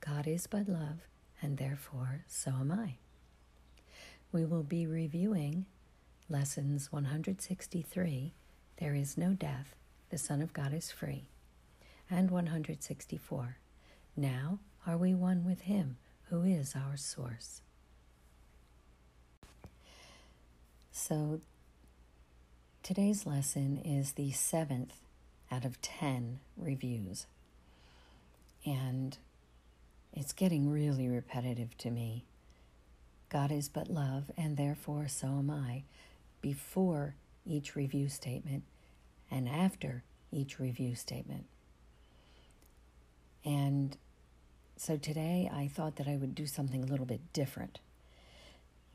God is but love, and therefore so am I. We will be reviewing lessons 163 There is no death, the Son of God is free, and 164 Now are we one with Him who is our source. So, today's lesson is the seventh out of ten reviews. And it's getting really repetitive to me. God is but love, and therefore so am I, before each review statement and after each review statement. And so today I thought that I would do something a little bit different.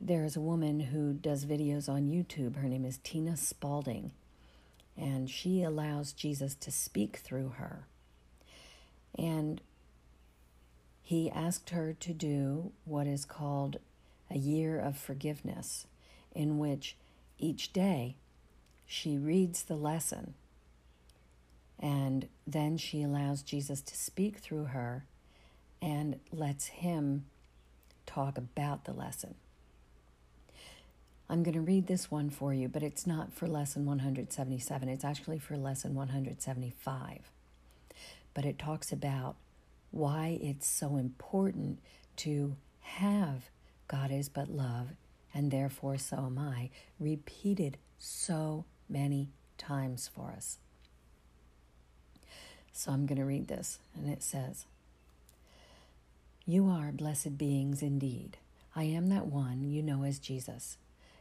There is a woman who does videos on YouTube. Her name is Tina Spalding, and she allows Jesus to speak through her. And he asked her to do what is called a year of forgiveness, in which each day she reads the lesson and then she allows Jesus to speak through her and lets him talk about the lesson. I'm going to read this one for you, but it's not for lesson 177. It's actually for lesson 175. But it talks about why it's so important to have God is but love, and therefore so am I, repeated so many times for us. So I'm going to read this, and it says, You are blessed beings indeed. I am that one you know as Jesus.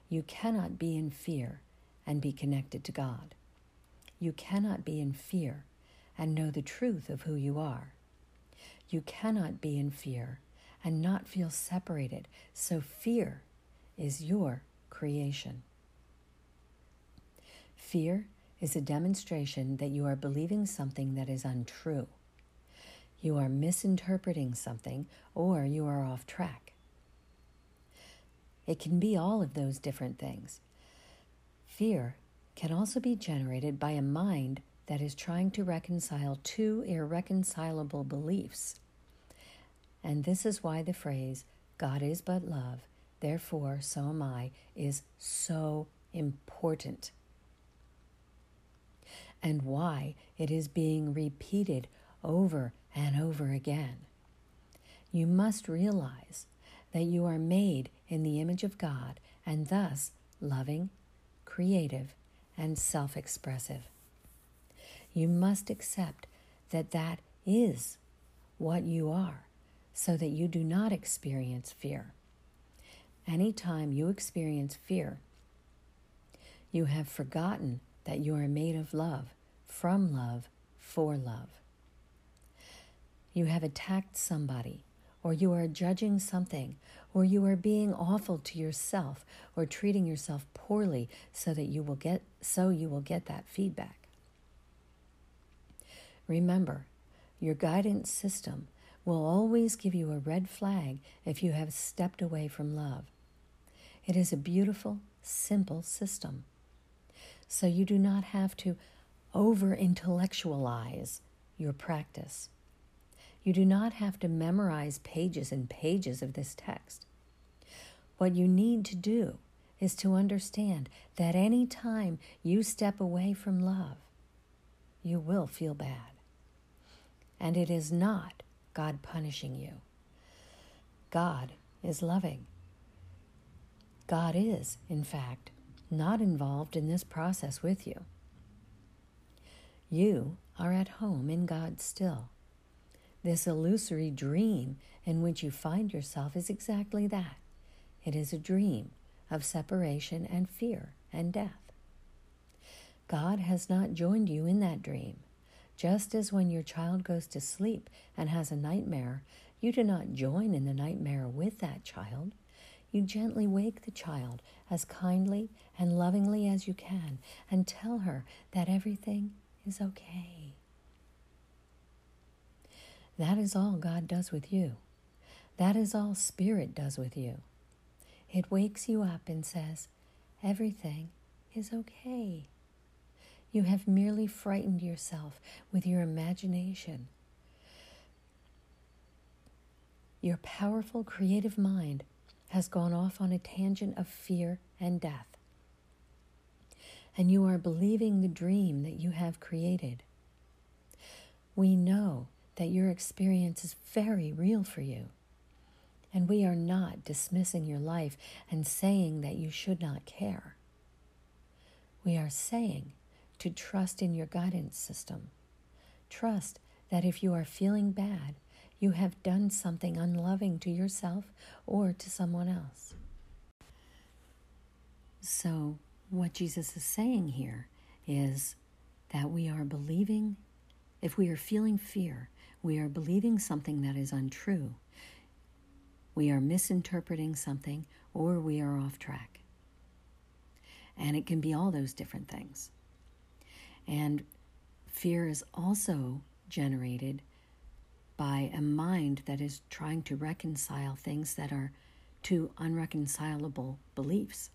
You cannot be in fear and be connected to God. You cannot be in fear and know the truth of who you are. You cannot be in fear and not feel separated. So, fear is your creation. Fear is a demonstration that you are believing something that is untrue. You are misinterpreting something or you are off track. It can be all of those different things. Fear can also be generated by a mind that is trying to reconcile two irreconcilable beliefs. And this is why the phrase, God is but love, therefore so am I, is so important. And why it is being repeated over and over again. You must realize that you are made in the image of God and thus loving, creative, and self expressive. You must accept that that is what you are so that you do not experience fear. Anytime you experience fear, you have forgotten that you are made of love, from love, for love. You have attacked somebody, or you are judging something, or you are being awful to yourself, or treating yourself poorly so that you will get so you will get that feedback. Remember, your guidance system will always give you a red flag if you have stepped away from love. It is a beautiful, simple system. So you do not have to over intellectualize your practice. You do not have to memorize pages and pages of this text. What you need to do is to understand that any time you step away from love, you will feel bad. And it is not God punishing you. God is loving. God is, in fact, not involved in this process with you. You are at home in God still. This illusory dream in which you find yourself is exactly that it is a dream of separation and fear and death. God has not joined you in that dream. Just as when your child goes to sleep and has a nightmare, you do not join in the nightmare with that child. You gently wake the child as kindly and lovingly as you can and tell her that everything is okay. That is all God does with you. That is all Spirit does with you. It wakes you up and says, Everything is okay. You have merely frightened yourself with your imagination. Your powerful creative mind has gone off on a tangent of fear and death. And you are believing the dream that you have created. We know that your experience is very real for you. And we are not dismissing your life and saying that you should not care. We are saying to trust in your guidance system. Trust that if you are feeling bad, you have done something unloving to yourself or to someone else. So, what Jesus is saying here is that we are believing, if we are feeling fear, we are believing something that is untrue we are misinterpreting something, or we are off track. And it can be all those different things. And fear is also generated by a mind that is trying to reconcile things that are two unreconcilable beliefs.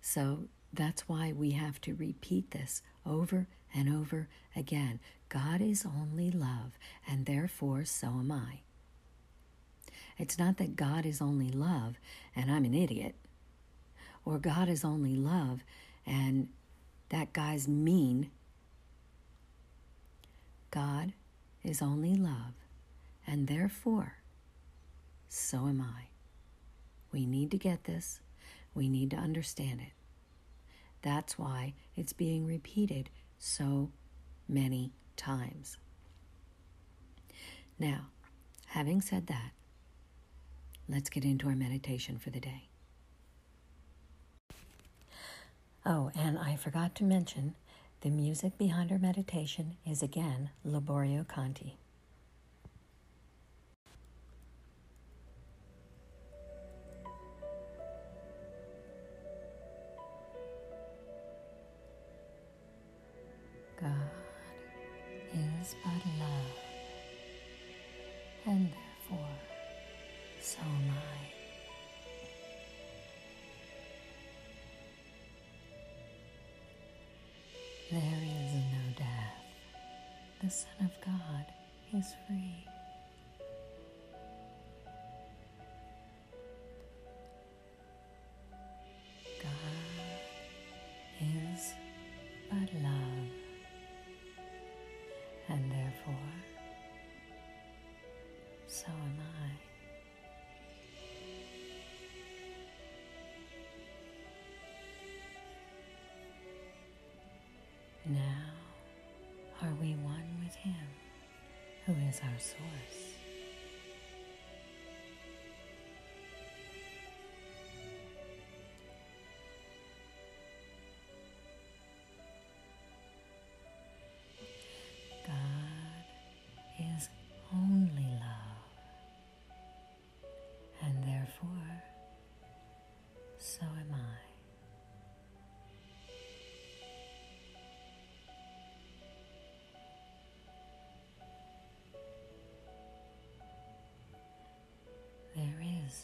So that's why we have to repeat this over and over again. God is only love, and therefore so am I. It's not that God is only love and I'm an idiot, or God is only love and that guy's mean. God is only love, and therefore, so am I. We need to get this. We need to understand it. That's why it's being repeated so many times. Now, having said that, let's get into our meditation for the day. Oh, and I forgot to mention the music behind our meditation is again Liborio Conti. God is but love, and therefore so am I. There is no death. The Son of God is free. Is our source.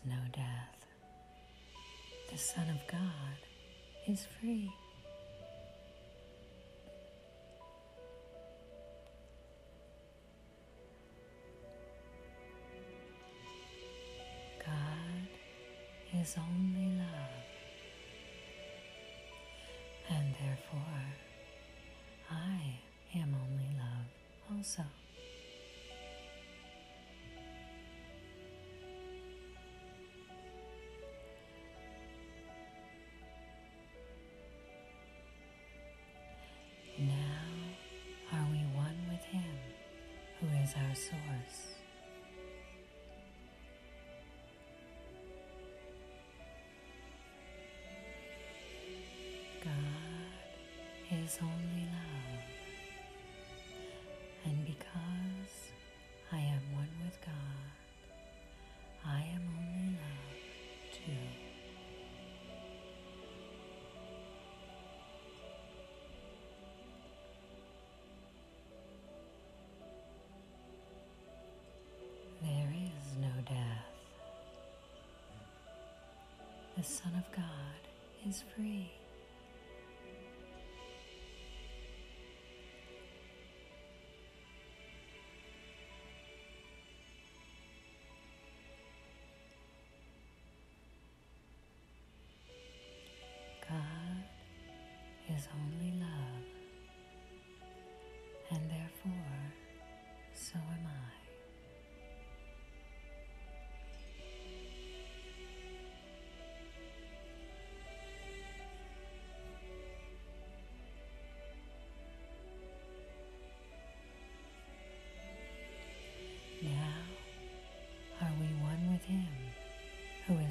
No death. The Son of God is free. God is only love, and therefore I am only love also. Is only love. And because I am one with God, I am only love too. There is no death. The Son of God is free.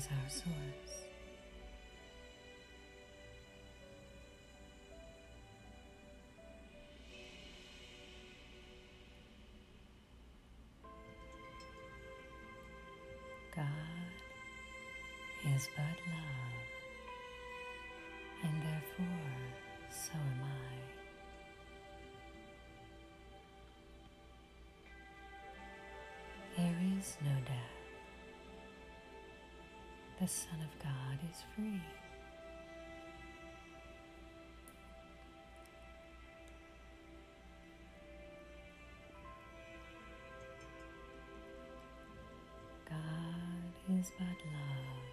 Is our source? God is but love, and therefore so am I. There is no death. The Son of God is free. God is but love,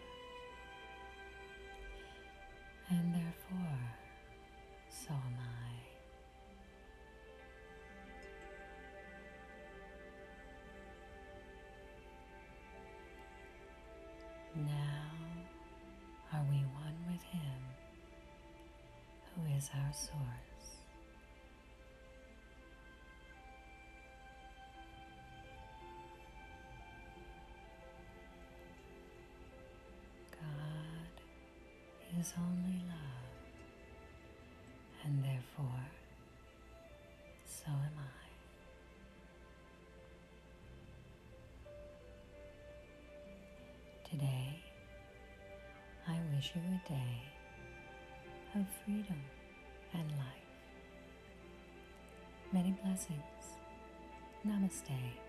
is our source? God is only love, and therefore so am I. Today, I wish you a day of freedom and life. Many blessings. Namaste.